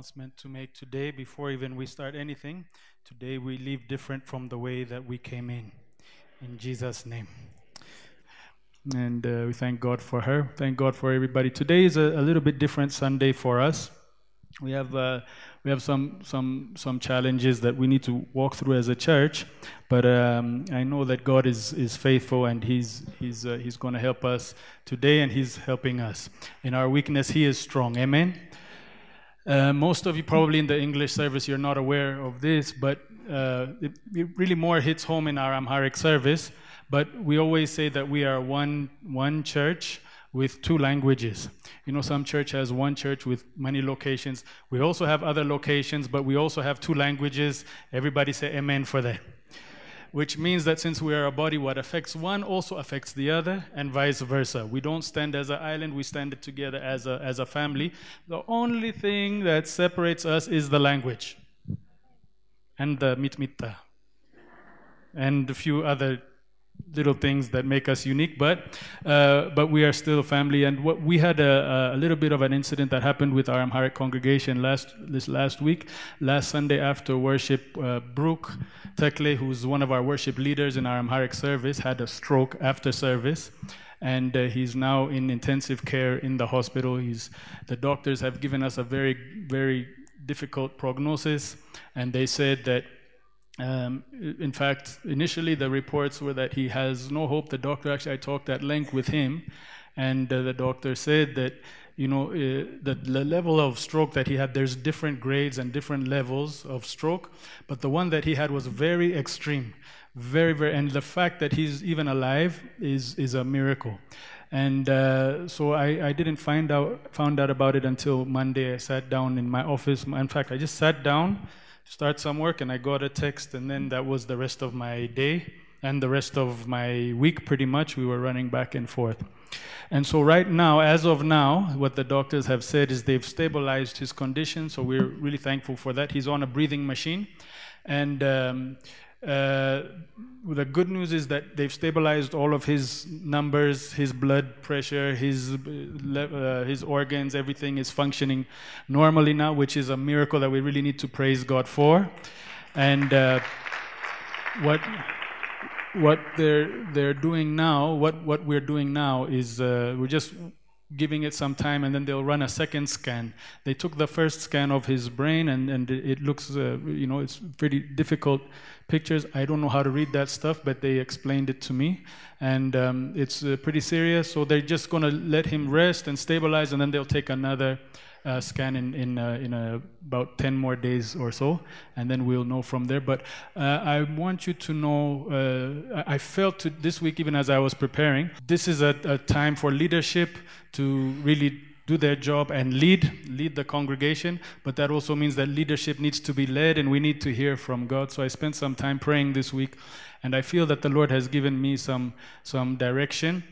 announcement to make today before even we start anything. Today we leave different from the way that we came in. In Jesus' name. And uh, we thank God for her. Thank God for everybody. Today is a, a little bit different Sunday for us. We have uh, we have some some some challenges that we need to walk through as a church, but um, I know that God is is faithful and He's He's uh, He's going to help us today, and He's helping us in our weakness. He is strong. Amen. Uh, most of you probably in the English service you're not aware of this, but uh, it, it really more hits home in our Amharic service. But we always say that we are one one church with two languages. You know, some church has one church with many locations. We also have other locations, but we also have two languages. Everybody say amen for that. Which means that since we are a body, what affects one also affects the other, and vice versa. We don't stand as an island, we stand together as a, as a family. The only thing that separates us is the language and the mitmita and a few other little things that make us unique, but uh, but we are still a family. And what we had a, a, little bit of an incident that happened with our Amharic congregation last this last week, last Sunday after worship. Uh, Brooke Tekle, who's one of our worship leaders in our Amharic service, had a stroke after service. And uh, he's now in intensive care in the hospital. He's, the doctors have given us a very, very difficult prognosis, and they said that um, in fact, initially the reports were that he has no hope. The doctor actually, I talked at length with him, and uh, the doctor said that you know uh, the, the level of stroke that he had. There's different grades and different levels of stroke, but the one that he had was very extreme, very very. And the fact that he's even alive is is a miracle. And uh, so I, I didn't find out found out about it until Monday. I sat down in my office. In fact, I just sat down start some work and I got a text, and then that was the rest of my day and the rest of my week pretty much. We were running back and forth. And so, right now, as of now, what the doctors have said is they've stabilized his condition, so we're really thankful for that. He's on a breathing machine, and um, uh, the good news is that they've stabilized all of his numbers, his blood pressure, his uh, his organs, everything is functioning normally now, which is a miracle that we really need to praise God for. And uh, what what they're they're doing now, what what we're doing now is uh, we're just giving it some time and then they'll run a second scan they took the first scan of his brain and, and it looks uh, you know it's pretty difficult pictures. I don't know how to read that stuff, but they explained it to me. And um, it's uh, pretty serious. So they're just going to let him rest and stabilize, and then they'll take another uh, scan in, in, uh, in about 10 more days or so, and then we'll know from there. But uh, I want you to know, uh, I felt to, this week, even as I was preparing, this is a, a time for leadership to really do their job and lead, lead the congregation. But that also means that leadership needs to be led and we need to hear from God. So I spent some time praying this week and I feel that the Lord has given me some, some direction.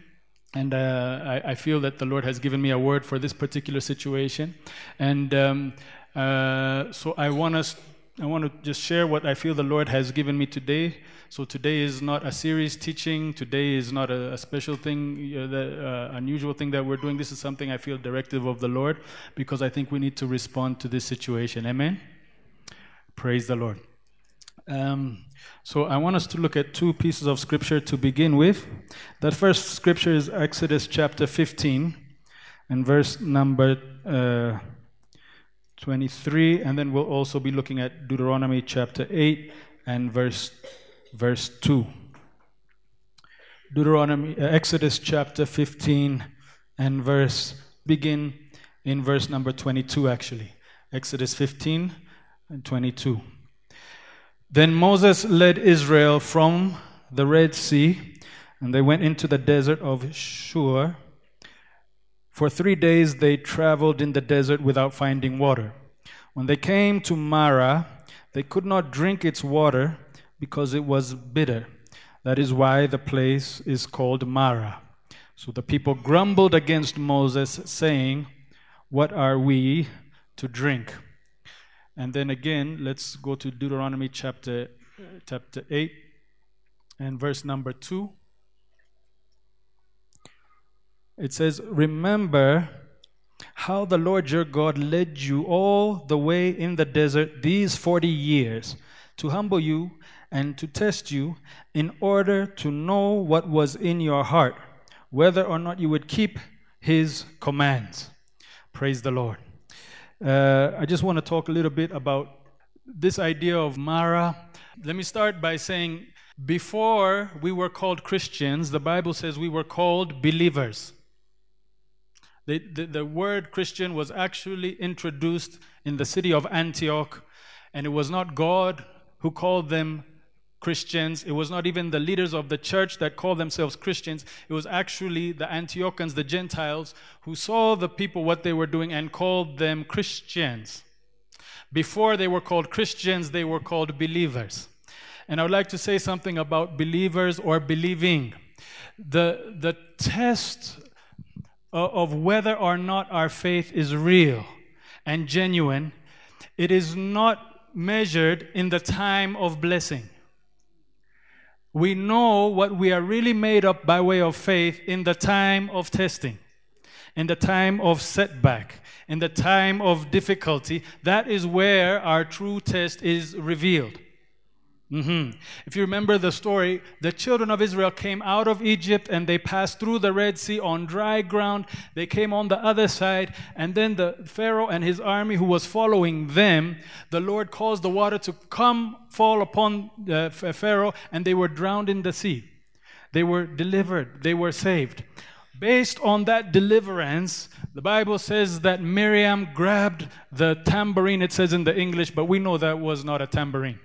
And uh, I, I, feel that the Lord has given me a word for this particular situation. And um, uh, so I want us I want to just share what I feel the Lord has given me today. So today is not a series teaching. Today is not a, a special thing, uh, the uh, unusual thing that we're doing. This is something I feel directive of the Lord because I think we need to respond to this situation. Amen. Praise the Lord. Um, so I want us to look at two pieces of scripture to begin with. That first scripture is Exodus chapter 15 and verse number. Uh, 23, and then we'll also be looking at Deuteronomy chapter 8 and verse, verse 2. Deuteronomy, uh, Exodus chapter 15 and verse, begin in verse number 22 actually. Exodus 15 and 22. Then Moses led Israel from the Red Sea, and they went into the desert of Shur for three days they traveled in the desert without finding water. When they came to Mara, they could not drink its water because it was bitter. That is why the place is called Mara. So the people grumbled against Moses, saying, What are we to drink? And then again, let's go to Deuteronomy chapter, chapter 8 and verse number 2. It says, Remember how the Lord your God led you all the way in the desert these 40 years to humble you and to test you in order to know what was in your heart, whether or not you would keep his commands. Praise the Lord. Uh, I just want to talk a little bit about this idea of Mara. Let me start by saying before we were called Christians, the Bible says we were called believers. The, the, the, word Christian was actually introduced in the city of Antioch, and it was not God who called them Christians. It was not even the leaders of the church that called themselves Christians. It was actually the Antiochans, the Gentiles, who saw the people what they were doing and called them Christians. Before they were called Christians, they were called believers. And I would like to say something about believers or believing. The, the test of whether or not our faith is real and genuine, it is not measured in the time of blessing. We know what we are really made up by way of faith in the time of testing, in the time of setback, in the time of difficulty. That is where our true test is revealed. Mm-hmm. If you remember the story, the children of Israel came out of Egypt and they passed through the Red Sea on dry ground. They came on the other side, and then the Pharaoh and his army, who was following them, the Lord caused the water to come fall upon the Pharaoh, and they were drowned in the sea. They were delivered, they were saved. Based on that deliverance, the Bible says that Miriam grabbed the tambourine, it says in the English, but we know that was not a tambourine.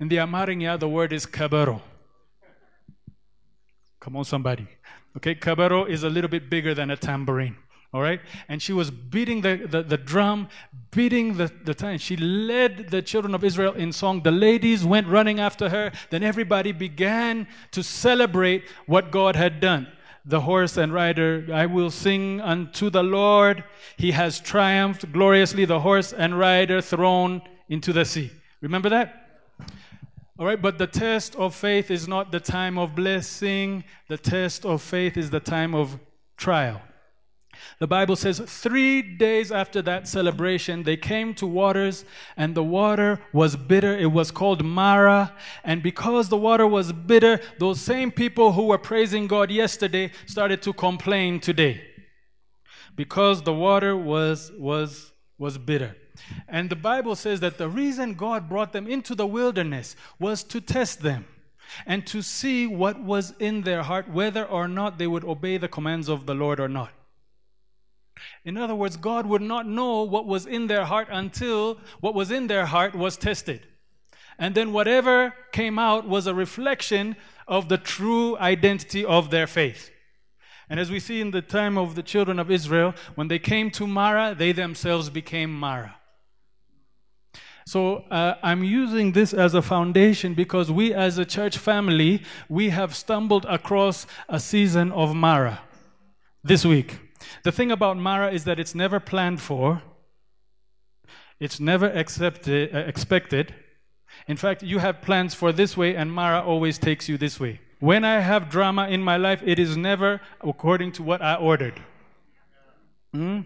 In the Amharic, the word is kabero. Come on, somebody. Okay, kabero is a little bit bigger than a tambourine. All right? And she was beating the, the, the drum, beating the, the time. She led the children of Israel in song. The ladies went running after her. Then everybody began to celebrate what God had done. The horse and rider, I will sing unto the Lord. He has triumphed gloriously, the horse and rider thrown into the sea. Remember that? All right, but the test of faith is not the time of blessing, the test of faith is the time of trial. The Bible says three days after that celebration, they came to waters, and the water was bitter. It was called Mara. And because the water was bitter, those same people who were praising God yesterday started to complain today. Because the water was, was, was bitter. And the Bible says that the reason God brought them into the wilderness was to test them and to see what was in their heart, whether or not they would obey the commands of the Lord or not. In other words, God would not know what was in their heart until what was in their heart was tested. And then whatever came out was a reflection of the true identity of their faith. And as we see in the time of the children of Israel, when they came to Mara, they themselves became Mara. So uh, I'm using this as a foundation because we, as a church family, we have stumbled across a season of Mara this week. The thing about Mara is that it's never planned for, it's never accepted, uh, expected. In fact, you have plans for this way, and Mara always takes you this way. When I have drama in my life, it is never according to what I ordered. Hmm?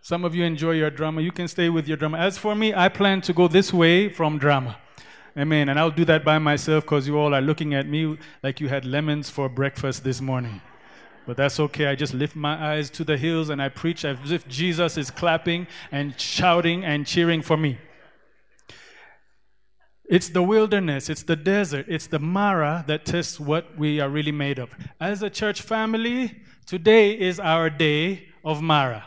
Some of you enjoy your drama. You can stay with your drama. As for me, I plan to go this way from drama. Amen. And I'll do that by myself because you all are looking at me like you had lemons for breakfast this morning. But that's okay. I just lift my eyes to the hills and I preach as if Jesus is clapping and shouting and cheering for me. It's the wilderness, it's the desert, it's the Mara that tests what we are really made of. As a church family, today is our day of Mara.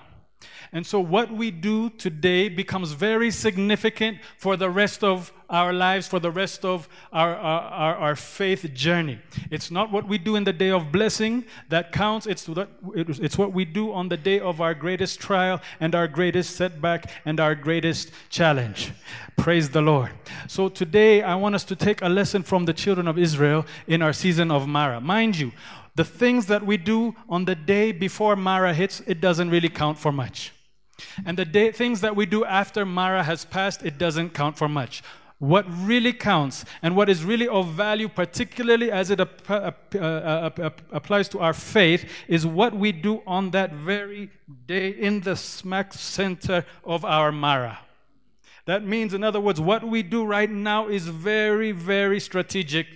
And so, what we do today becomes very significant for the rest of our lives, for the rest of our, our, our, faith journey. It's not what we do in the day of blessing that counts, it's what, it's what we do on the day of our greatest trial and our greatest setback and our greatest challenge. Praise the Lord. So, today I want us to take a lesson from the children of Israel in our season of Mara. Mind you, the things that we do on the day before Mara hits, it doesn't really count for much. And the day, things that we do after Mara has passed, it doesn't count for much. What really counts and what is really of value, particularly as it ap- ap- uh, applies to our faith, is what we do on that very day in the smack center of our Mara. That means, in other words, what we do right now is very, very strategic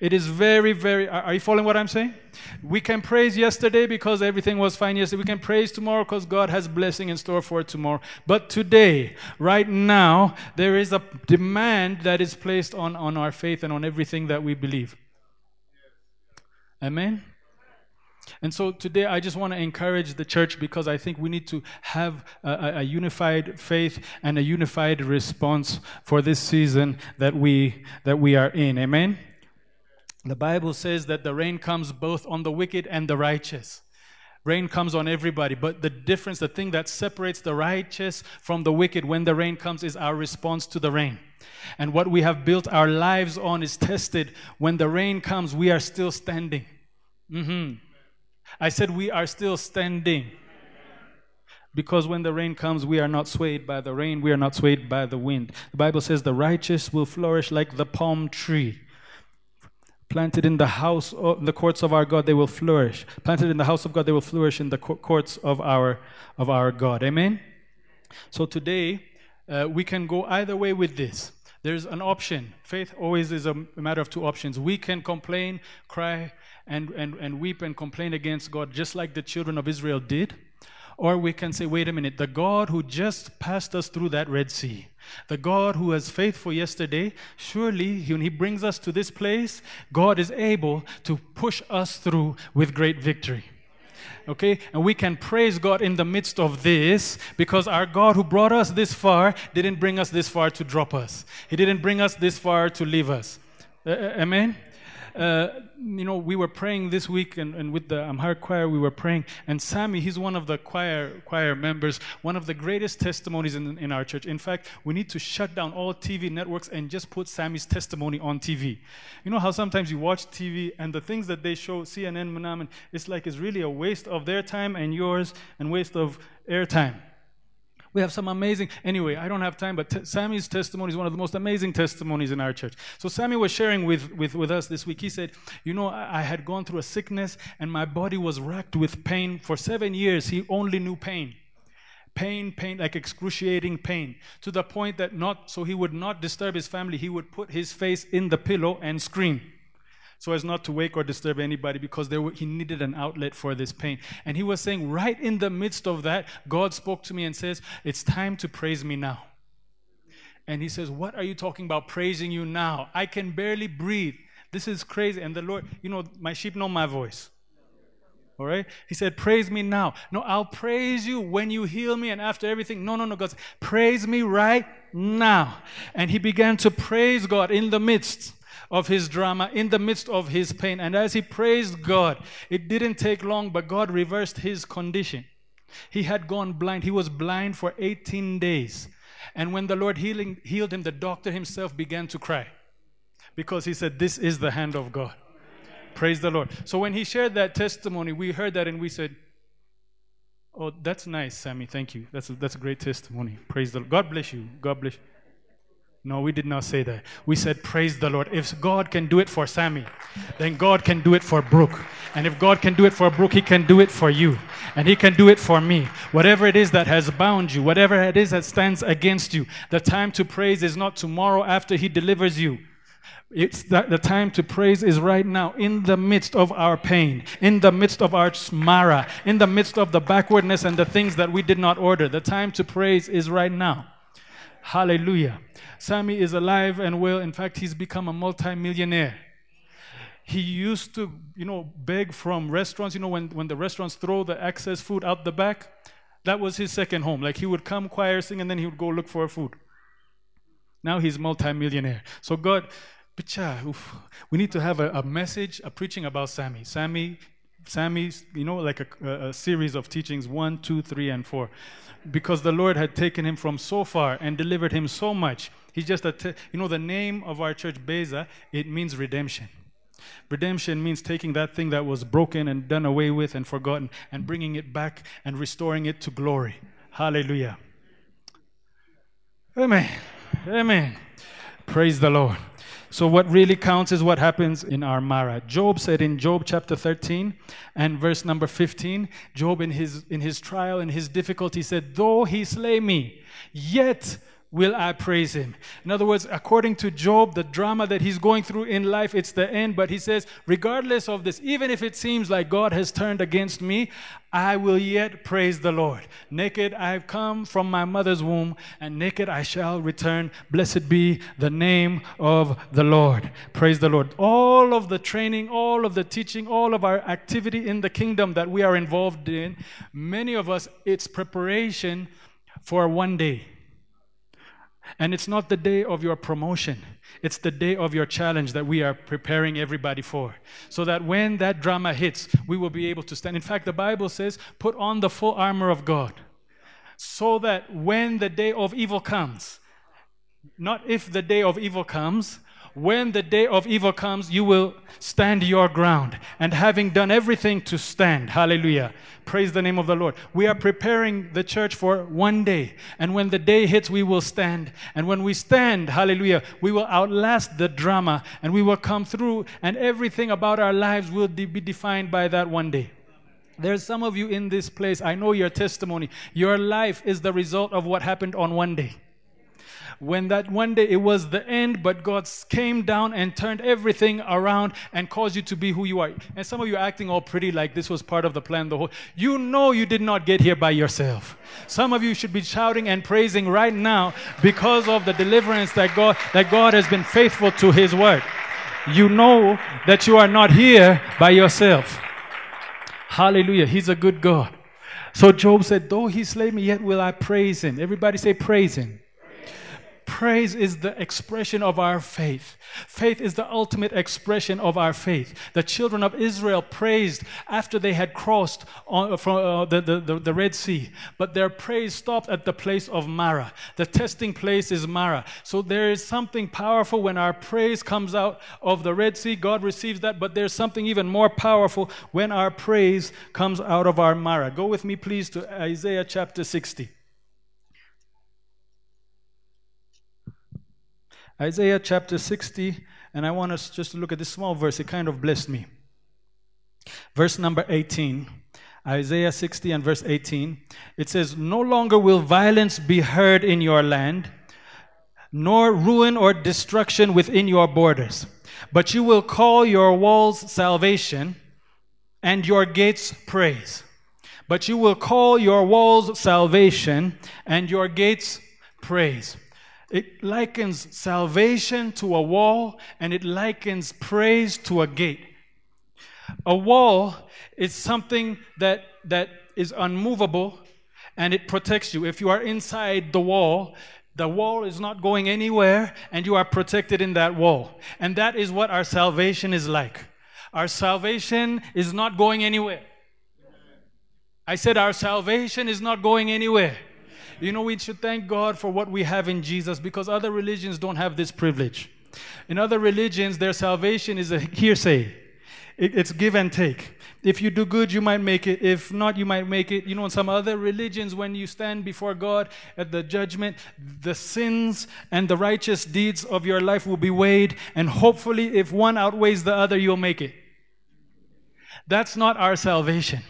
it is very, very. Are you following what I'm saying? We can praise yesterday because everything was fine yesterday. We can praise tomorrow because God has blessing in store for tomorrow. But today, right now, there is a demand that is placed on, on our faith and on everything that we believe. Amen? And so today I just want to encourage the church because I think we need to have a, a, unified faith and a unified response for this season that we that we are in. Amen. The Bible says that the rain comes both on the wicked and the righteous. Rain comes on everybody, but the difference, the thing that separates the righteous from the wicked when the rain comes is our response to the rain. And what we have built our lives on is tested. When the rain comes, we are still standing. Mm-hmm. I said, We are still standing. Because when the rain comes, we are not swayed by the rain, we are not swayed by the wind. The Bible says the righteous will flourish like the palm tree. Planted in the house, of, the courts of our God, they will flourish. Planted in the house of God, they will flourish in the courts of our of our God. Amen. So today, uh, we can go either way with this. There's an option. Faith always is a matter of two options. We can complain, cry, and, and, and weep and complain against God, just like the children of Israel did. Or we can say, wait a minute, the God who just passed us through that Red Sea, the God who was faithful yesterday, surely when He brings us to this place, God is able to push us through with great victory. Okay? And we can praise God in the midst of this because our God who brought us this far didn't bring us this far to drop us, He didn't bring us this far to leave us. Uh, amen? uh, you know, we were praying this week, and, and with the Amharic choir, we were praying. And Sammy, he's one of the choir choir members, one of the greatest testimonies in, in our church. In fact, we need to shut down all TV networks and just put Sammy's testimony on TV. You know how sometimes you watch TV and the things that they show, CNN, Manaman, it's like it's really a waste of their time and yours and waste of airtime. We have some amazing, anyway, I don't have time, but t- Sammy's testimony is one of the most amazing testimonies in our church. So Sammy was sharing with, with, with us this week. He said, You know, I, I had gone through a sickness and my body was racked with pain. For seven years, he only knew pain. Pain, pain, like excruciating pain, to the point that not, so he would not disturb his family, he would put his face in the pillow and scream so as not to wake or disturb anybody because were, he needed an outlet for this pain. And he was saying, right in the midst of that, God spoke to me and says, It's time to praise me now. And he says, What are you talking about praising you now? I can barely breathe. This is crazy. And the Lord, you know, my sheep know my voice. All right? He said, Praise me now. No, I'll praise you when you heal me and after everything. No, no, no, God. Praise me right now. And he began to praise God in the midst of his drama, in the midst of his pain. And as he praised God, it didn't take long, but God reversed his condition. He had gone blind. He was blind for 18 days. And when the Lord healing, healed him, the doctor himself began to cry because he said, This is the hand of God. Praise the Lord. So when he shared that testimony, we heard that and we said, Oh, that's nice, Sammy. Thank you. That's a, that's a great testimony. Praise the Lord. God bless you. God bless you. No, we did not say that. We said, Praise the Lord. If God can do it for Sammy, then God can do it for Brooke. And if God can do it for Brooke, He can do it for you. And He can do it for me. Whatever it is that has bound you, whatever it is that stands against you, the time to praise is not tomorrow after He delivers you. It's that the time to praise is right now, in the midst of our pain, in the midst of our smara, in the midst of the backwardness and the things that we did not order. The time to praise is right now. Hallelujah. Sammy is alive and well. In fact, he's become a multimillionaire. He used to, you know, beg from restaurants. You know, when, when the restaurants throw the excess food out the back, that was his second home. Like he would come choir sing and then he would go look for food. Now he's multimillionaire. So God, we need to have a, a message, a preaching about Sammy. Sammy, Sammy's, you know, like a, a, series of teachings one, two, three, and four. Because the Lord had taken him from so far and delivered him so much. He's just a, you know, the name of our church, Beza, it means redemption. Redemption means taking that thing that was broken and done away with and forgotten and bringing it back and restoring it to glory. Hallelujah. Amen. Amen. Praise the Lord. So, what really counts is what happens in our Mara. Job said in Job chapter 13 and verse number 15, Job in his, in his trial, in his difficulty, said, Though he slay me, yet will I praise him. In other words, according to Job, the drama that he's going through in life, it's the end. But he says, regardless of this, even if it seems like God has turned against me, I will yet praise the Lord. Naked I have come from my mother's womb, and naked I shall return. Blessed be the name of the Lord. Praise the Lord. All of the training, all of the teaching, all of our activity in the kingdom that we are involved in, many of us, it's preparation for one day and it's not the day of your promotion, it's the day of your challenge that we are preparing everybody for. So that when that drama hits, we will be able to stand. In fact, the Bible says, put on the full armor of God. So that when the day of evil comes, not if the day of evil comes, when the day of evil comes, you will stand your ground. And having done everything to stand, hallelujah, praise the name of the Lord. We are preparing the church for one day. And when the day hits, we will stand. And when we stand, hallelujah, we will outlast the drama and we will come through, and everything about our lives will de- be defined by that one day. There's some of you in this place. I know your testimony. Your life is the result of what happened on one day when that one day it was the end, but God came down and turned everything around and caused you to be who you are. And some of you are acting all pretty like this was part of the plan. The whole you know you did not get here by yourself. Some of you should be shouting and praising right now because of the deliverance that God that God has been faithful to His word. You know that you are not here by yourself. Hallelujah. He's a good God. So Job said, Though he slay me, yet will I praise him. Everybody say, Praise him. Praise is the expression of our faith. Faith is the ultimate expression of our faith. The children of Israel praised after they had crossed on, from uh, the, the, the Red Sea, but their praise stopped at the place of Mara. The testing place is Mara. So there is something powerful when our praise comes out of the Red Sea. God receives that, but there's something even more powerful when our praise comes out of our Mara. Go with me, please, to Isaiah chapter 60. Isaiah chapter 60, and I want us just to look at this small verse. It kind of blessed me. Verse number 18, Isaiah 60 and verse 18. It says, No longer will violence be heard in your land, nor ruin or destruction within your borders, but you will call your walls salvation and your gates praise. But you will call your walls salvation and your gates praise. It likens salvation to a wall and it likens praise to a gate. A wall is something that, that is unmovable and it protects you. If you are inside the wall, the wall is not going anywhere and you are protected in that wall. And that is what our salvation is like. Our salvation is not going anywhere. I said, Our salvation is not going anywhere. You know, we should thank God for what we have in Jesus because other religions don't have this privilege. In other religions, their salvation is a hearsay, it's give and take. If you do good, you might make it. If not, you might make it. You know, in some other religions, when you stand before God at the judgment, the sins and the righteous deeds of your life will be weighed, and hopefully, if one outweighs the other, you'll make it. That's not our salvation.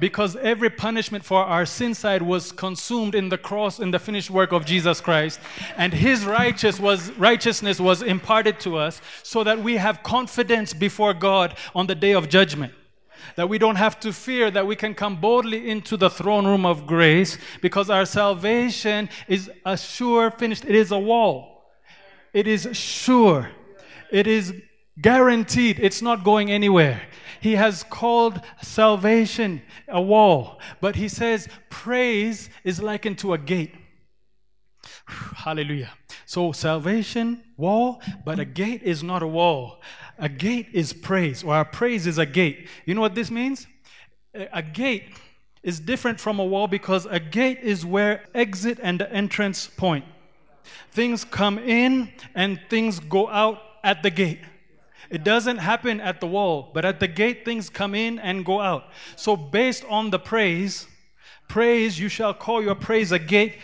Because every punishment for our sin side was consumed in the cross in the finished work of Jesus Christ. And his righteous was righteousness was imparted to us so that we have confidence before God on the day of judgment. That we don't have to fear that we can come boldly into the throne room of grace because our salvation is a sure finished it is a wall. It is sure. It is guaranteed. It's not going anywhere he has called salvation a wall, but he says praise is likened to a gate. Hallelujah. So salvation, wall, but a gate is not a wall. A gate is praise, or our praise is a gate. You know what this means? A gate is different from a wall because a gate is where exit and entrance point. Things come in and things go out at the gate. It doesn't happen at the wall, but at the gate things come in and go out. So, based on the praise, praise, you shall call your praise a gate.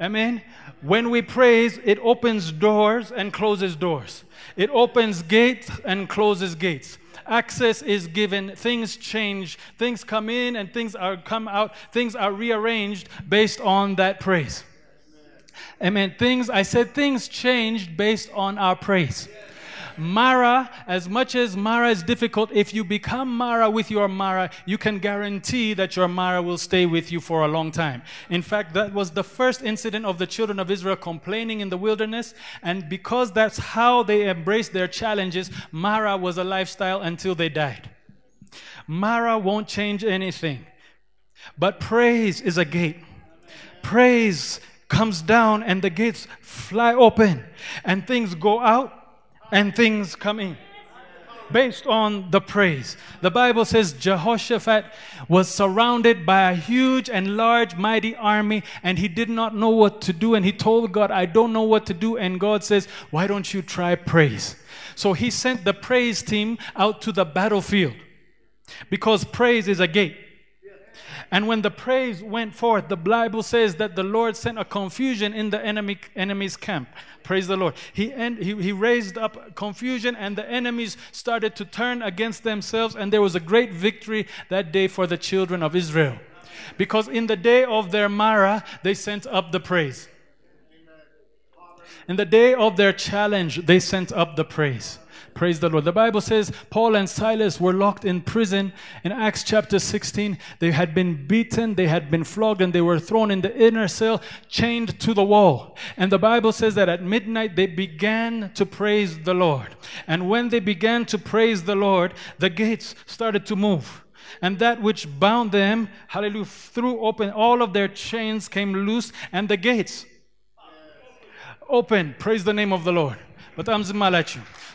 Amen. When we praise, it opens doors and closes doors. It opens gates and closes gates. Access is given, things change, things come in and things are come out, things are rearranged based on that praise. Amen. Things I said things changed based on our praise. Mara, as much as Mara is difficult, if you become Mara with your Mara, you can guarantee that your Mara will stay with you for a long time. In fact, that was the first incident of the children of Israel complaining in the wilderness. And because that's how they embraced their challenges, Mara was a lifestyle until they died. Mara won't change anything. But praise is a gate. Praise comes down and the gates fly open and things go out and things come in based on the praise. The Bible says Jehoshaphat was surrounded by a huge and large, mighty army, and he did not know what to do. And he told God, I don't know what to do. And God says, Why don't you try praise? So he sent the praise team out to the battlefield because praise is a gate. And when the praise went forth, the Bible says that the Lord sent a confusion in the enemy, enemy's camp. Praise the Lord. He, he, he raised up confusion, and the enemies started to turn against themselves, and there was a great victory that day for the children of Israel. Because in the day of their Mara, they sent up the praise. In the day of their challenge, they sent up the praise. Praise the Lord. The Bible says Paul and Silas were locked in prison in Acts chapter 16. They had been beaten, they had been flogged, and they were thrown in the inner cell, chained to the wall. And the Bible says that at midnight they began to praise the Lord. And when they began to praise the Lord, the gates started to move and that which bound them, hallelujah, threw open. All of their chains came loose, and the gates open. Praise the name of the Lord. But I'm.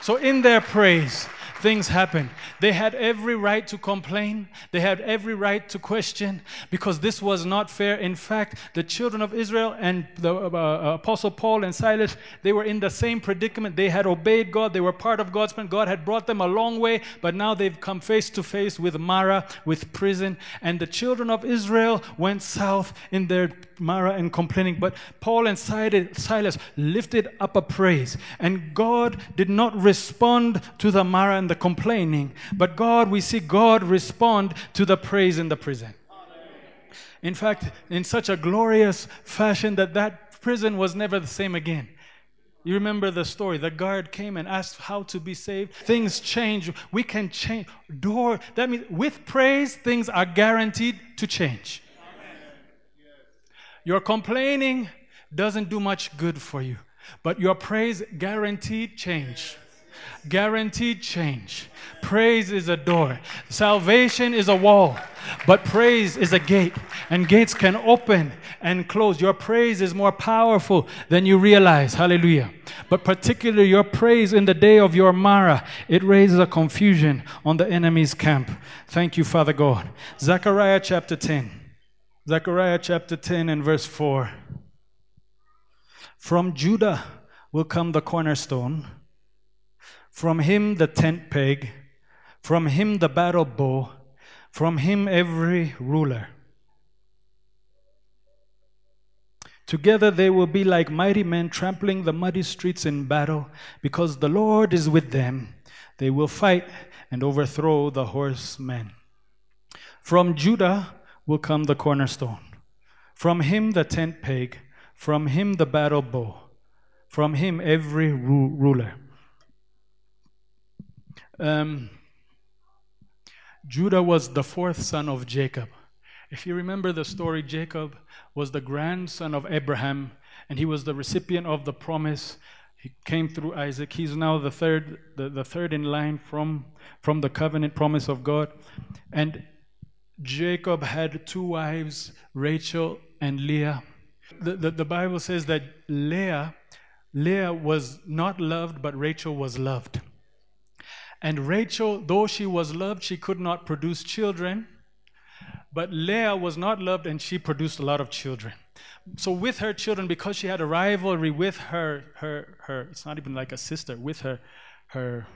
So in their praise, things happened. They had every right to complain. They had every right to question because this was not fair. In fact, the children of Israel and the uh, uh, apostle Paul and Silas, they were in the same predicament. They had obeyed God. They were part of God's plan. God had brought them a long way, but now they've come face to face with Mara, with prison. And the children of Israel went south in their Mara and complaining. But Paul and Silas lifted up a praise. And God did not respond to the Mara and the complaining, but God, we see God respond to the praise in the prison. In fact, in such a glorious fashion that that prison was never the same again. You remember the story. The guard came and asked how to be saved. Things change. We can change. Door. That means with praise, things are guaranteed to change. Your complaining doesn't do much good for you, but your praise guaranteed change. Guaranteed change. Praise is a door. Salvation is a wall, but praise is a gate, and gates can open and close. Your praise is more powerful than you realize. Hallelujah. But particularly your praise in the day of your Mara, it raises a confusion on the enemy's camp. Thank you, Father God. Zechariah chapter 10. Zechariah chapter 10 and verse 4. From Judah will come the cornerstone from him the tent peg, from him the battle bow, from him every ruler. Together they will be like mighty men trampling the muddy streets in battle, because the Lord is with them. They will fight and overthrow the horsemen. From Judah will come the cornerstone, from him the tent peg, from him the battle bow, from him every ru- ruler. Um, Judah was the fourth son of Jacob. If you remember the story, Jacob was the grandson of Abraham, and he was the recipient of the promise. He came through Isaac. He's now the third, the, the third in line from, from the covenant promise of God. And Jacob had two wives, Rachel and Leah. The, the, the Bible says that Leah, Leah was not loved, but Rachel was loved. And Rachel, though she was loved, she could not produce children. But Leah was not loved and she produced a lot of children. So with her children, because she had a rivalry with her, her, her, it's not even like a sister, with her, her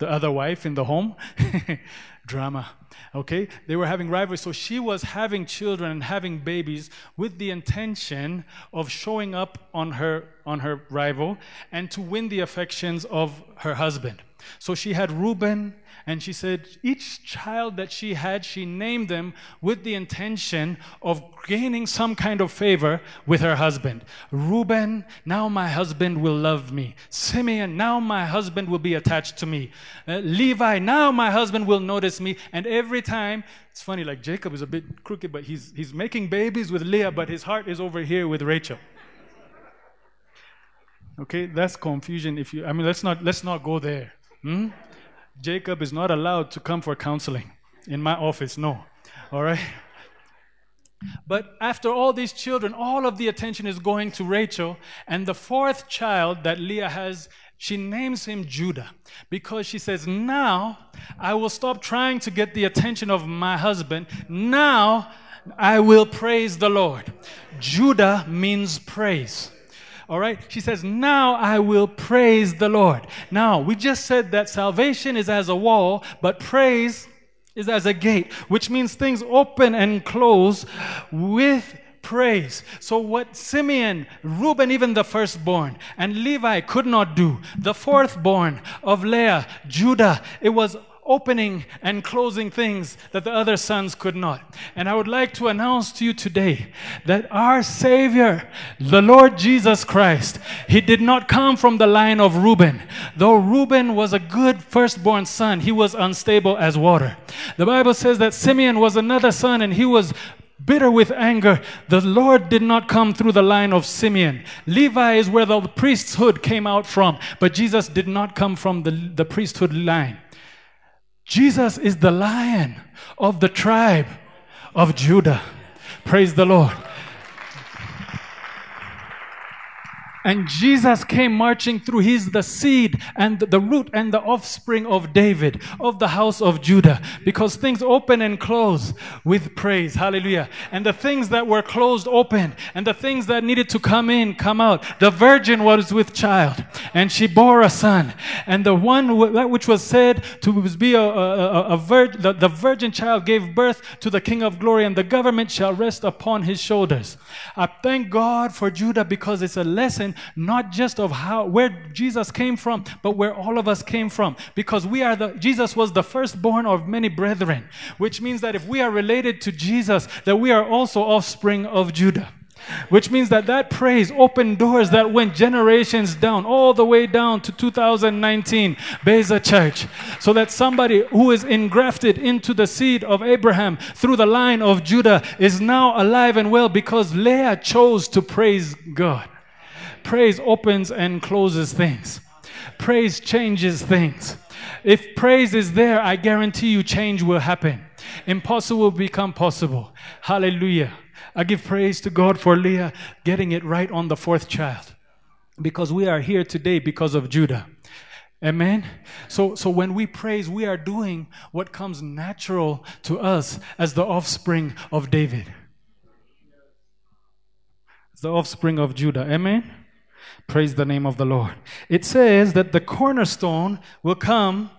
the other wife in the home. Drama. Okay? They were having rivalry. So she was having children and having babies with the intention of showing up on her on her rival and to win the affections of her husband. So she had Reuben, and she said each child that she had, she named them with the intention of gaining some kind of favor with her husband. Reuben, now my husband will love me. Simeon, now my husband will be attached to me. Uh, Levi, now my husband will notice me. And every time, it's funny, like Jacob is a bit crooked, but he's, he's making babies with Leah, but his heart is over here with Rachel. Okay, that's confusion. If you, I mean, let's not let's not go there. Hmm? Jacob is not allowed to come for counseling in my office. No. All right? But after all these children, all of the attention is going to Rachel. And the fourth child that Leah has, she names him Judah because she says, Now I will stop trying to get the attention of my husband. Now I will praise the Lord. Judah means praise. All right? She says, Now I will praise the Lord. Now, we just said that salvation is as a wall, but praise is as a gate, which means things open and close with praise. So, what Simeon, Reuben, even the firstborn, and Levi could not do, the fourthborn of Leah, Judah, it was opening and closing things that the other sons could not. And I would like to announce to you today that our Savior, the Lord Jesus Christ, he did not come from the line of Reuben. Though Reuben was a good firstborn son, he was unstable as water. The Bible says that Simeon was another son and he was bitter with anger. The Lord did not come through the line of Simeon. Levi is where the priesthood came out from, but Jesus did not come from the, the priesthood line. Jesus is the lion of the tribe of Judah. Praise the Lord. And Jesus came marching through. He's the seed and the root and the offspring of David, of the house of Judah, because things open and close with praise. Hallelujah. And the things that were closed open, and the things that needed to come in come out. The virgin was with child, and she bore a son. And the one which was said to be a, a, a virgin, the, the virgin child gave birth to the King of glory, and the government shall rest upon his shoulders. I thank God for Judah because it's a lesson not just of how where Jesus came from, but where all of us came from. Because we are the Jesus was the firstborn of many brethren, which means that if we are related to Jesus, that we are also offspring of Judah. Which means that that praise opened doors that went generations down all the way down to 2019 beza church. So that somebody who is engrafted into the seed of abraham through the line of judah is now alive and well because leah chose to praise god Praise opens and closes things. Praise changes things. If praise is there, I guarantee you change will happen. Impossible will become possible. Hallelujah. I give praise to God for Leah getting it right on the fourth child. Because we are here today because of Judah. Amen. So, so when we praise, we are doing what comes natural to us as the offspring of David. The offspring of Judah. Amen. Praise the name of the Lord. It says that the cornerstone will come,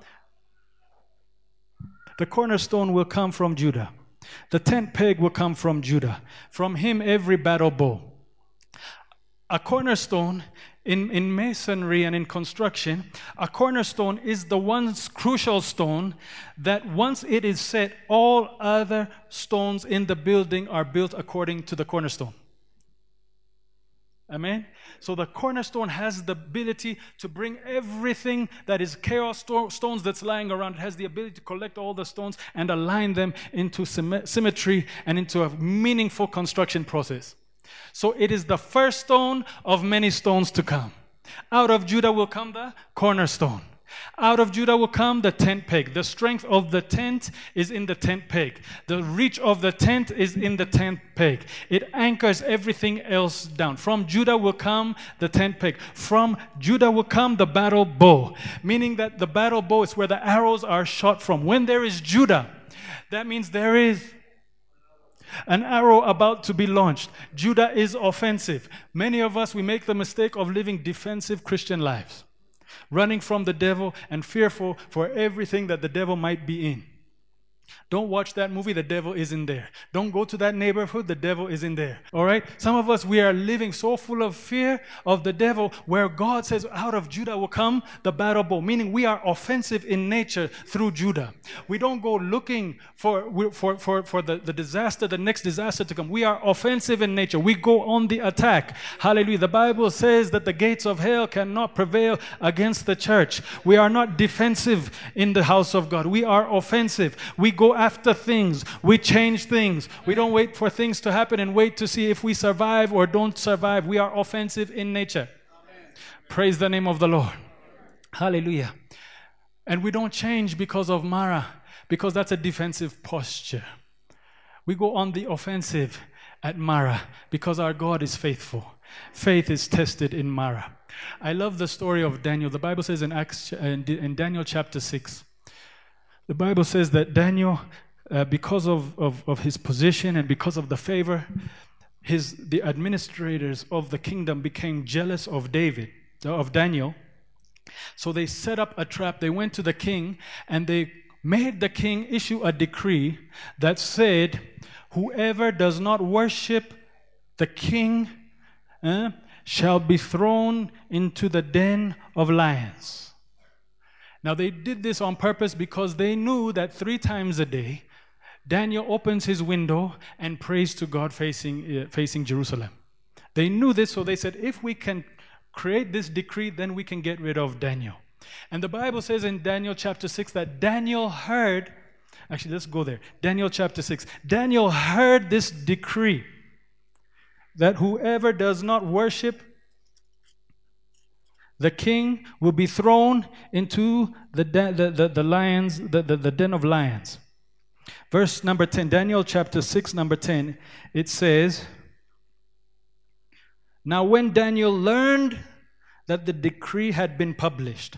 the cornerstone will come from Judah. The tent peg will come from Judah. From him, every battle bow. A cornerstone in, in masonry and in construction, a cornerstone is the one crucial stone that once it is set, all other stones in the building are built according to the cornerstone. Amen. So the cornerstone has the ability to bring everything that is chaos sto- stones that's lying around. It has the ability to collect all the stones and align them into symmetry and into a meaningful construction process. So it is the first stone of many stones to come. Out of Judah will come the cornerstone. Out of Judah will come the tent peg. The strength of the tent is in the tent peg. The reach of the tent is in the tent peg. It anchors everything else down. From Judah will come the tent peg. From Judah will come the battle bow, meaning that the battle bow is where the arrows are shot from. When there is Judah, that means there is an arrow about to be launched. Judah is offensive. Many of us, we make the mistake of living defensive Christian lives. Running from the devil and fearful for everything that the devil might be in. Don't watch that movie, the devil is in there. Don't go to that neighborhood, the devil is in there. All right? Some of us, we are living so full of fear of the devil, where God says, out of Judah will come the battle bow, meaning we are offensive in nature through Judah. We don't go looking for, for, for, for the, the disaster, the next disaster to come. We are offensive in nature. We go on the attack. Hallelujah. The Bible says that the gates of hell cannot prevail against the church. We are not defensive in the house of God, we are offensive. We go after things. We change things. We don't wait for things to happen and wait to see if we survive or don't survive. We are offensive in nature. Amen. Praise the name of the Lord. Hallelujah. And we don't change because of Mara, because that's a defensive posture. We go on the offensive at Mara because our God is faithful. Faith is tested in Mara. I love the story of Daniel. The Bible says in Acts in Daniel chapter 6 the Bible says that Daniel, uh, because of, of, of his position and because of the favor, his, the administrators of the kingdom became jealous of David, uh, of Daniel. So they set up a trap. They went to the king and they made the king issue a decree that said, Whoever does not worship the king uh, shall be thrown into the den of lions. Now, they did this on purpose because they knew that three times a day, Daniel opens his window and prays to God facing, uh, facing Jerusalem. They knew this, so they said, if we can create this decree, then we can get rid of Daniel. And the Bible says in Daniel chapter 6 that Daniel heard, actually, let's go there. Daniel chapter 6. Daniel heard this decree that whoever does not worship the king will be thrown into the, de- the, the, the, lions, the, the, the den of lions. Verse number 10, Daniel chapter 6, number 10, it says, Now when Daniel learned that the decree had been published,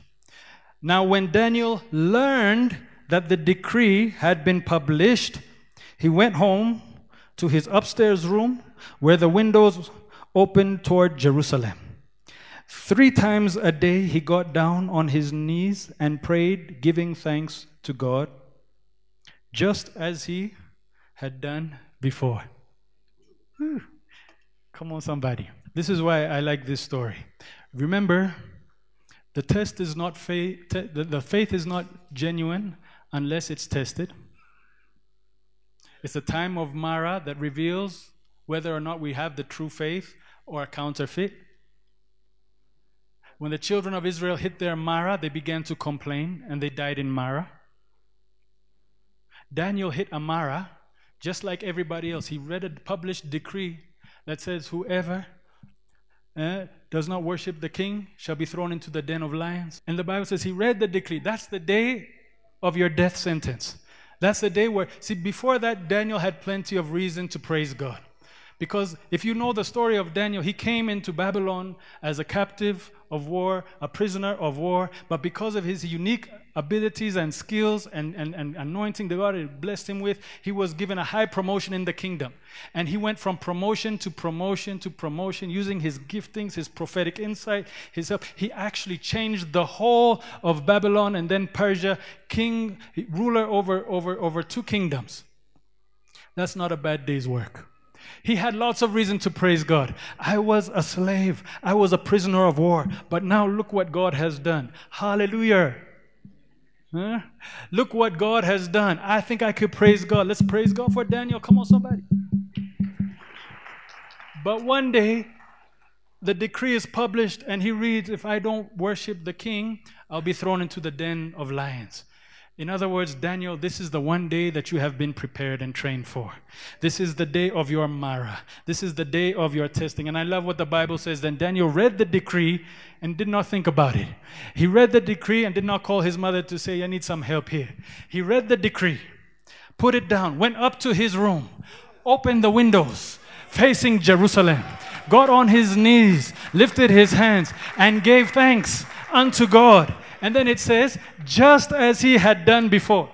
now when Daniel learned that the decree had been published, he went home to his upstairs room where the windows opened toward Jerusalem. Three times a day he got down on his knees and prayed, giving thanks to God, just as he had done before. Whew. Come on, somebody. This is why I like this story. Remember, the test is not faith, the faith is not genuine unless it's tested. It's a time of Mara that reveals whether or not we have the true faith or a counterfeit. When the children of Israel hit their Mara, they began to complain and they died in Mara. Daniel hit a Mara just like everybody else. He read a published decree that says, Whoever uh, does not worship the king shall be thrown into the den of lions. And the Bible says he read the decree. That's the day of your death sentence. That's the day where, see, before that, Daniel had plenty of reason to praise God. Because if you know the story of Daniel, he came into Babylon as a captive of war, a prisoner of war, but because of his unique abilities and skills and, and, and anointing that God had blessed him with, he was given a high promotion in the kingdom. And he went from promotion to promotion to promotion using his giftings, his prophetic insight, his help. He actually changed the whole of Babylon and then Persia, king, ruler over, over, over two kingdoms. That's not a bad day's work. He had lots of reason to praise God. I was a slave, I was a prisoner of war, but now look what God has done. Hallelujah. Huh? Look what God has done. I think I could praise God. Let's praise God for Daniel. Come on, somebody. But one day, the decree is published, and he reads, If I don't worship the king, I'll be thrown into the den of lions. In other words, Daniel, this is the one day that you have been prepared and trained for. This is the day of your Mara. This is the day of your testing. And I love what the Bible says. Then Daniel read the decree and did not think about it. He read the decree and did not call his mother to say, I need some help here. He read the decree, put it down, went up to his room, opened the windows facing Jerusalem, got on his knees, lifted his hands, and gave thanks unto God and then it says, just as he had done before.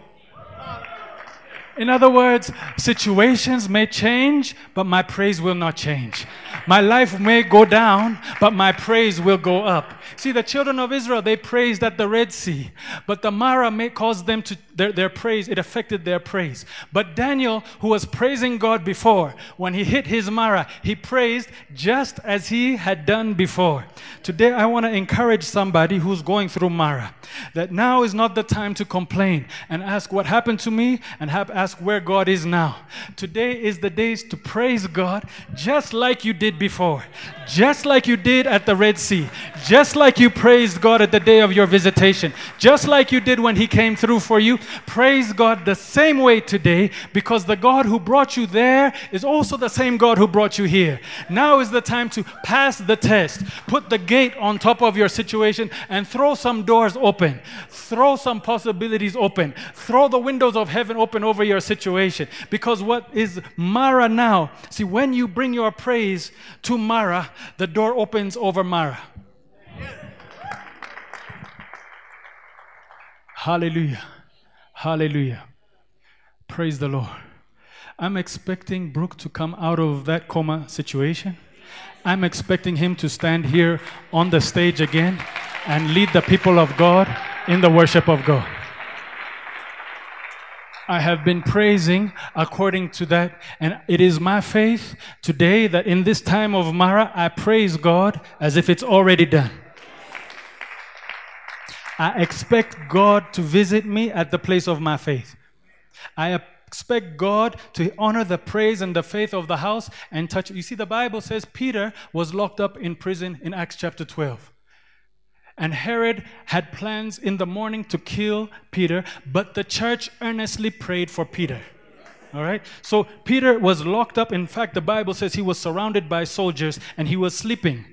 In other words, situations may change, but my praise will not change. My life may go down, but my praise will go up. See, the children of Israel, they praised at the Red Sea, but the Mara may cause them to, their, their praise, it affected their praise. But Daniel, who was praising God before, when he hit his Mara, he praised just as he had done before. Today, I want to encourage somebody who's going through Mara that now is not the time to complain and ask what happened to me and have, ask where God is now. Today is the days to praise God just like you did before, just like you did at the Red Sea, just like you praised God at the day of your visitation, just like you did when He came through for you. Praise God the same way today because the God who brought you there is also the same God who brought you here. Now is the time to pass the test, put the gate on top of your situation, and throw some doors open, throw some possibilities open, throw the windows of heaven open over your situation. Because what is Mara now? See, when you bring your praise to Mara, the door opens over Mara. Hallelujah. Hallelujah. Praise the Lord. I'm expecting Brooke to come out of that coma situation. I'm expecting him to stand here on the stage again and lead the people of God in the worship of God. I have been praising according to that. And it is my faith today that in this time of Mara, I praise God as if it's already done. I expect God to visit me at the place of my faith. I expect God to honor the praise and the faith of the house and touch. You see, the Bible says Peter was locked up in prison in Acts chapter 12. And Herod had plans in the morning to kill Peter, but the church earnestly prayed for Peter. All right? So Peter was locked up. In fact, the Bible says he was surrounded by soldiers and he was sleeping,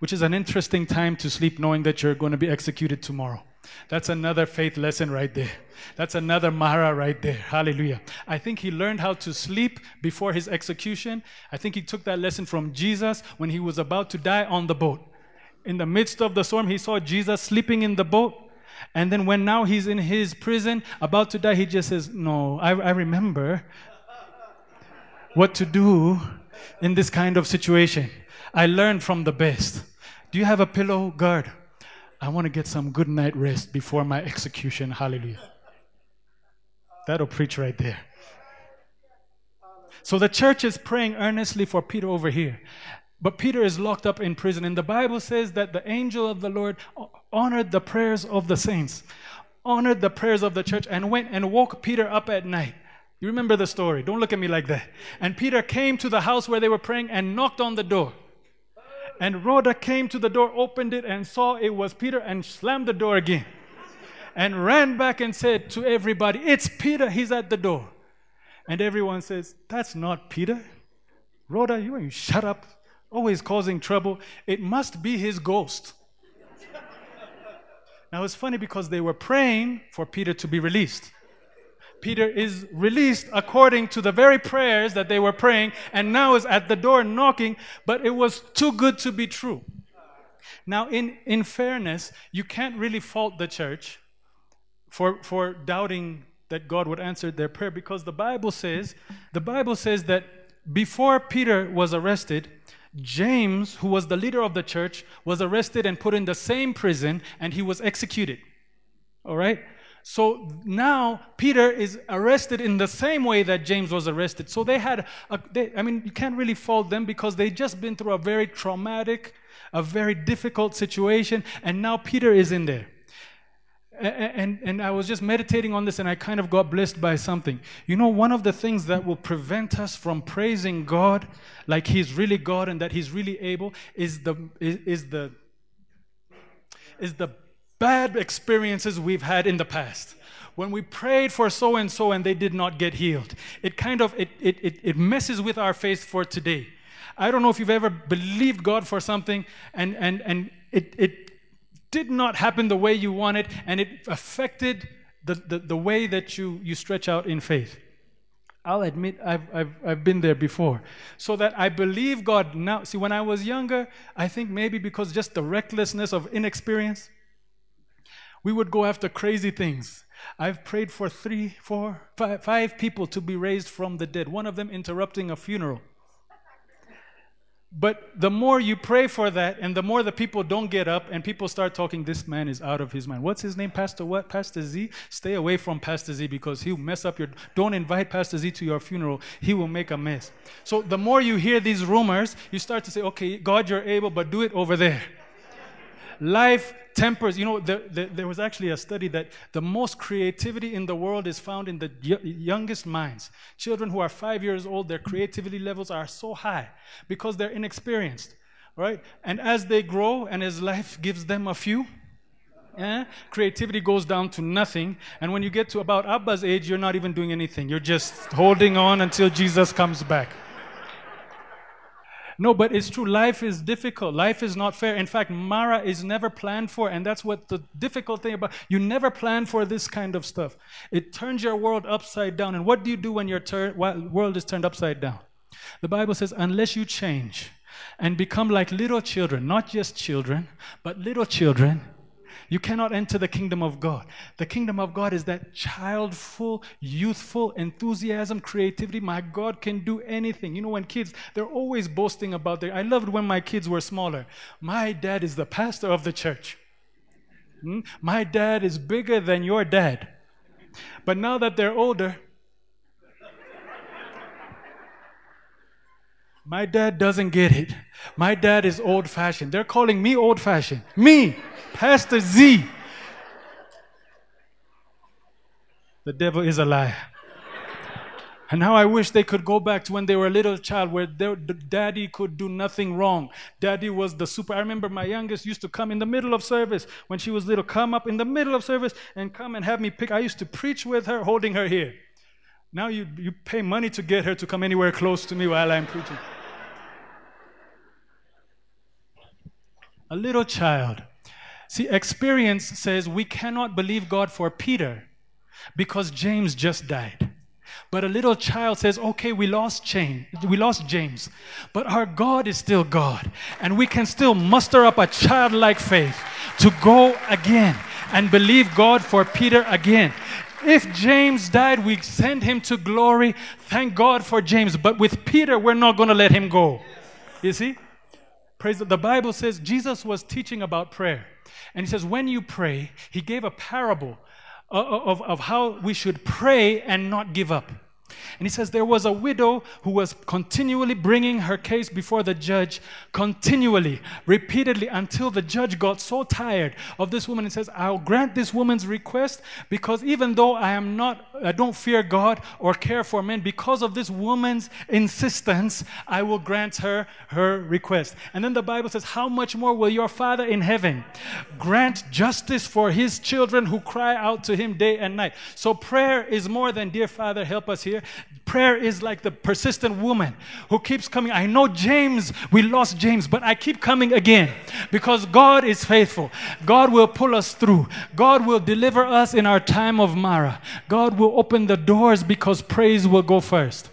which is an interesting time to sleep knowing that you're going to be executed tomorrow. That's another faith lesson right there. That's another Mara right there. Hallelujah. I think he learned how to sleep before his execution. I think he took that lesson from Jesus when he was about to die on the boat. In the midst of the storm, he saw Jesus sleeping in the boat. And then when now he's in his prison, about to die, he just says, No, I, I remember what to do in this kind of situation. I learned from the best. Do you have a pillow guard? I want to get some good night rest before my execution. Hallelujah. That'll preach right there. So the church is praying earnestly for Peter over here. But Peter is locked up in prison. And the Bible says that the angel of the Lord honored the prayers of the saints, honored the prayers of the church, and went and woke Peter up at night. You remember the story. Don't look at me like that. And Peter came to the house where they were praying and knocked on the door. And Rhoda came to the door, opened it, and saw it was Peter and slammed the door again. And ran back and said to everybody, It's Peter, he's at the door. And everyone says, That's not Peter. Rhoda, you, you shut up always causing trouble. It must be his ghost. now it's funny because they were praying for Peter to be released. Peter is released according to the very prayers that they were praying, and now is at the door knocking, but it was too good to be true. Now, in, in fairness, you can't really fault the church for, for doubting that God would answer their prayer because the Bible says, the Bible says that before Peter was arrested, James, who was the leader of the church, was arrested and put in the same prison and he was executed. All right? So now Peter is arrested in the same way that James was arrested. So they had, a, they, I mean, you can't really fault them because they just been through a very traumatic, a very difficult situation, and now Peter is in there. And, and I was just meditating on this and I kind of got blessed by something. You know, one of the things that will prevent us from praising God like He's really God and that He's really able is the, is, is the, is the bad experiences we've had in the past when we prayed for so and so and they did not get healed it kind of it, it, it, it, messes with our faith for today i don't know if you've ever believed god for something and and and it, it did not happen the way you wanted and it affected the, the, the way that you you stretch out in faith I'll admit I've, I've, I've been there before. So that I believe God now. See, when I was younger, I think maybe because just the recklessness of inexperience, we would go after crazy things. I've prayed for three, four, five, five people to be raised from the dead, one of them interrupting a funeral. But the more you pray for that, and the more the people don't get up, and people start talking, this man is out of his mind. What's his name? Pastor what? Pastor Z? Stay away from Pastor Z because he'll mess up your. Don't invite Pastor Z to your funeral. He will make a mess. So the more you hear these rumors, you start to say, okay, God, you're able, but do it over there. Life tempers. You know, the, the, there was actually a study that the most creativity in the world is found in the y- youngest minds. Children who are five years old, their creativity levels are so high because they're inexperienced, right? And as they grow and as life gives them a few, eh, creativity goes down to nothing. And when you get to about Abba's age, you're not even doing anything. You're just holding on until Jesus comes back. No, but it's true. Life is difficult. Life is not fair. In fact, Mara is never planned for, and that's what the difficult thing about you never plan for this kind of stuff. It turns your world upside down. And what do you do when your tur- world is turned upside down? The Bible says, unless you change and become like little children, not just children, but little children, you cannot enter the kingdom of God. The kingdom of God is that childful, youthful enthusiasm, creativity. My God can do anything. You know, when kids, they're always boasting about their. I loved when my kids were smaller. My dad is the pastor of the church. Hmm? My dad is bigger than your dad. But now that they're older, my dad doesn't get it. My dad is old fashioned. They're calling me old fashioned. Me, Pastor Z. The devil is a liar. And now I wish they could go back to when they were a little child where their, daddy could do nothing wrong. Daddy was the super. I remember my youngest used to come in the middle of service when she was little, come up in the middle of service and come and have me pick. I used to preach with her, holding her here. Now you, you pay money to get her to come anywhere close to me while I'm preaching. a little child. See, experience says we cannot believe God for Peter because James just died. But a little child says, okay, we lost James, we lost James, but our God is still God, and we can still muster up a childlike faith to go again and believe God for Peter again. If James died, we send him to glory. Thank God for James. But with Peter, we're not going to let him go. You see? Praise the, the Bible says Jesus was teaching about prayer. And he says, when you pray, he gave a parable of, of, of how we should pray and not give up. And he says there was a widow who was continually bringing her case before the judge, continually, repeatedly, until the judge got so tired of this woman and says, I'll grant this woman's request because even though I am not, I don't fear God or care for men, because of this woman's insistence, I will grant her her request. And then the Bible says, How much more will your Father in heaven grant justice for his children who cry out to him day and night? So prayer is more than, Dear Father, help us here. Prayer is like the persistent woman who keeps coming. I know James, we lost James, but I keep coming again because God is faithful. God will pull us through. God will deliver us in our time of Mara. God will open the doors because praise will go first.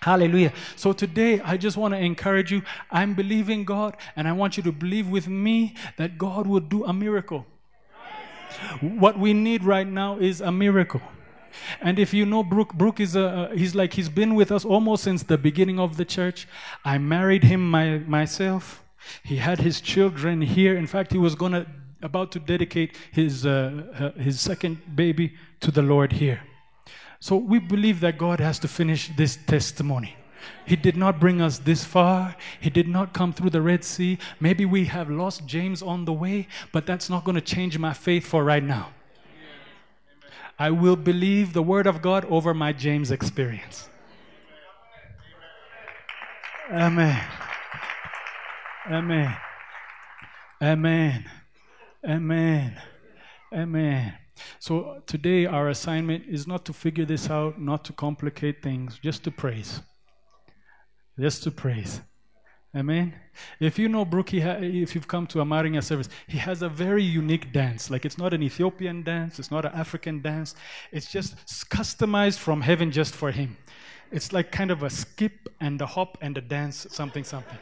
Hallelujah. So today, I just want to encourage you. I'm believing God, and I want you to believe with me that God will do a miracle. What we need right now is a miracle. And if you know Brooke, Brooke is a, he's like, he's been with us almost since the beginning of the church. I married him my, myself. He had his children here. In fact, he was going to, about to dedicate his, uh, his second baby to the Lord here. So we believe that God has to finish this testimony. He did not bring us this far. He did not come through the Red Sea. Maybe we have lost James on the way, but that's not going to change my faith for right now. I will believe the word of God over my James experience. Amen. Amen. Amen. Amen. Amen. So today, our assignment is not to figure this out, not to complicate things, just to praise. Just to praise. Amen. If you know Brooke, ha- if you've come to a Maringa service, he has a very unique dance. Like it's not an Ethiopian dance, it's not an African dance. It's just customized from heaven just for him. It's like kind of a skip and a hop and a dance, something, something.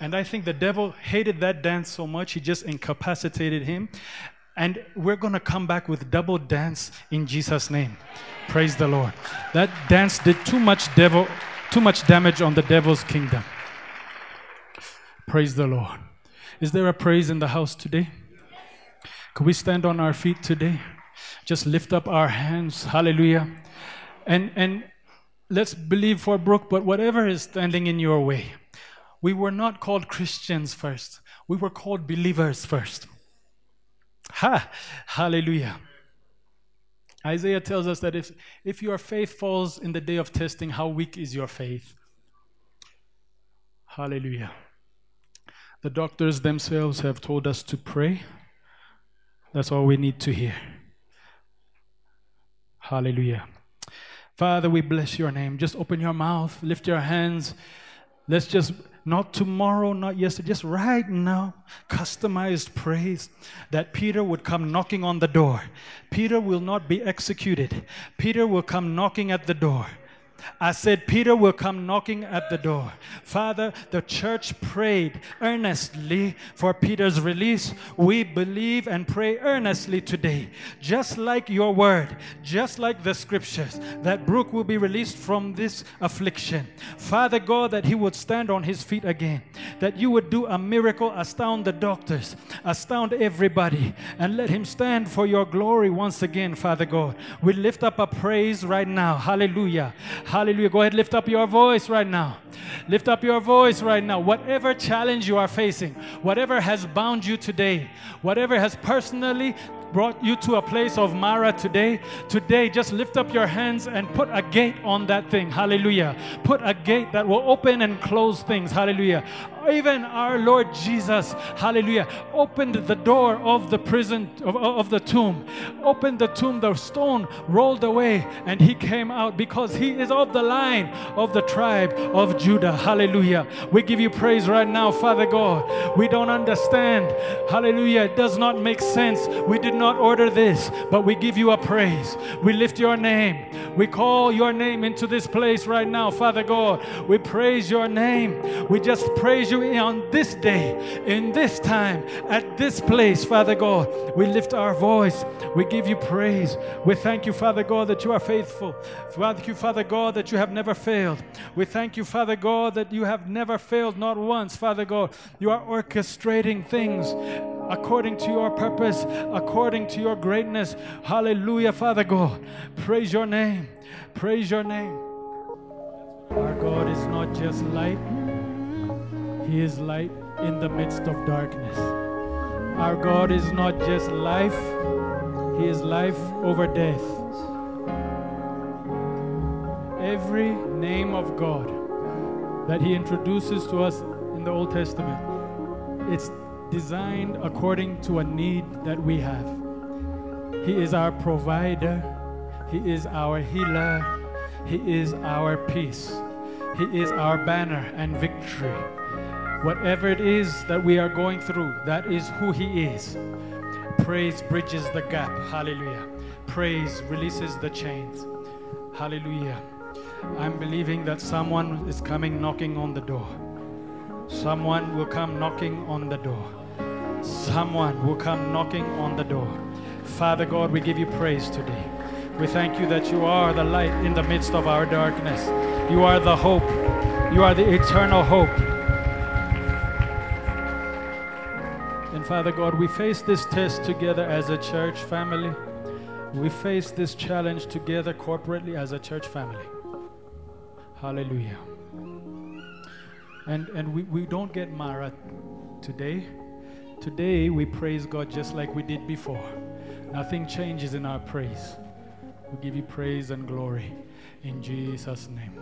And I think the devil hated that dance so much, he just incapacitated him. And we're going to come back with double dance in Jesus' name. Praise the Lord. That dance did too much devil, too much damage on the devil's kingdom. Praise the Lord. Is there a praise in the house today? Could we stand on our feet today? Just lift up our hands. Hallelujah. And and let's believe for Brooke, but whatever is standing in your way, we were not called Christians first. We were called believers first. Ha! Hallelujah. Isaiah tells us that if, if your faith falls in the day of testing, how weak is your faith? Hallelujah. The doctors themselves have told us to pray. That's all we need to hear. Hallelujah. Father, we bless your name. Just open your mouth, lift your hands. Let's just, not tomorrow, not yesterday, just right now, customized praise that Peter would come knocking on the door. Peter will not be executed, Peter will come knocking at the door. I said, Peter will come knocking at the door. Father, the church prayed earnestly for Peter's release. We believe and pray earnestly today, just like your word, just like the scriptures, that Brooke will be released from this affliction. Father God, that he would stand on his feet again, that you would do a miracle, astound the doctors, astound everybody, and let him stand for your glory once again, Father God. We lift up a praise right now. Hallelujah. Hallelujah. Go ahead, lift up your voice right now. Lift up your voice right now. Whatever challenge you are facing, whatever has bound you today, whatever has personally brought you to a place of Mara today, today just lift up your hands and put a gate on that thing. Hallelujah. Put a gate that will open and close things. Hallelujah. Even our Lord Jesus, hallelujah, opened the door of the prison, of, of the tomb. Opened the tomb, the stone rolled away, and he came out because he is of the line of the tribe of Judah. Hallelujah. We give you praise right now, Father God. We don't understand. Hallelujah. It does not make sense. We did not order this, but we give you a praise. We lift your name. We call your name into this place right now, Father God. We praise your name. We just praise you on this day, in this time, at this place, Father God. We lift our voice. We give you praise. We thank you, Father God, that you are faithful. Thank you, Father God, that you have never failed. We thank you, Father God, that you have never failed, not once, Father God. You are orchestrating things according to your purpose, according to your greatness. Hallelujah, Father God. Praise your name. Praise your name. Our God is not just light, He is light in the midst of darkness. Our God is not just life, He is life over death. Every name of God that He introduces to us in the Old Testament, it's designed according to a need that we have. He is our provider, He is our healer, He is our peace, He is our banner and victory. Whatever it is that we are going through, that is who He is. Praise bridges the gap. Hallelujah. Praise releases the chains. Hallelujah. I'm believing that someone is coming knocking on the door. Someone will come knocking on the door. Someone will come knocking on the door. Father God, we give you praise today. We thank you that you are the light in the midst of our darkness. You are the hope. You are the eternal hope. Father God, we face this test together as a church family. We face this challenge together corporately as a church family. Hallelujah. And, and we, we don't get Mara today. Today we praise God just like we did before. Nothing changes in our praise. We give you praise and glory in Jesus' name.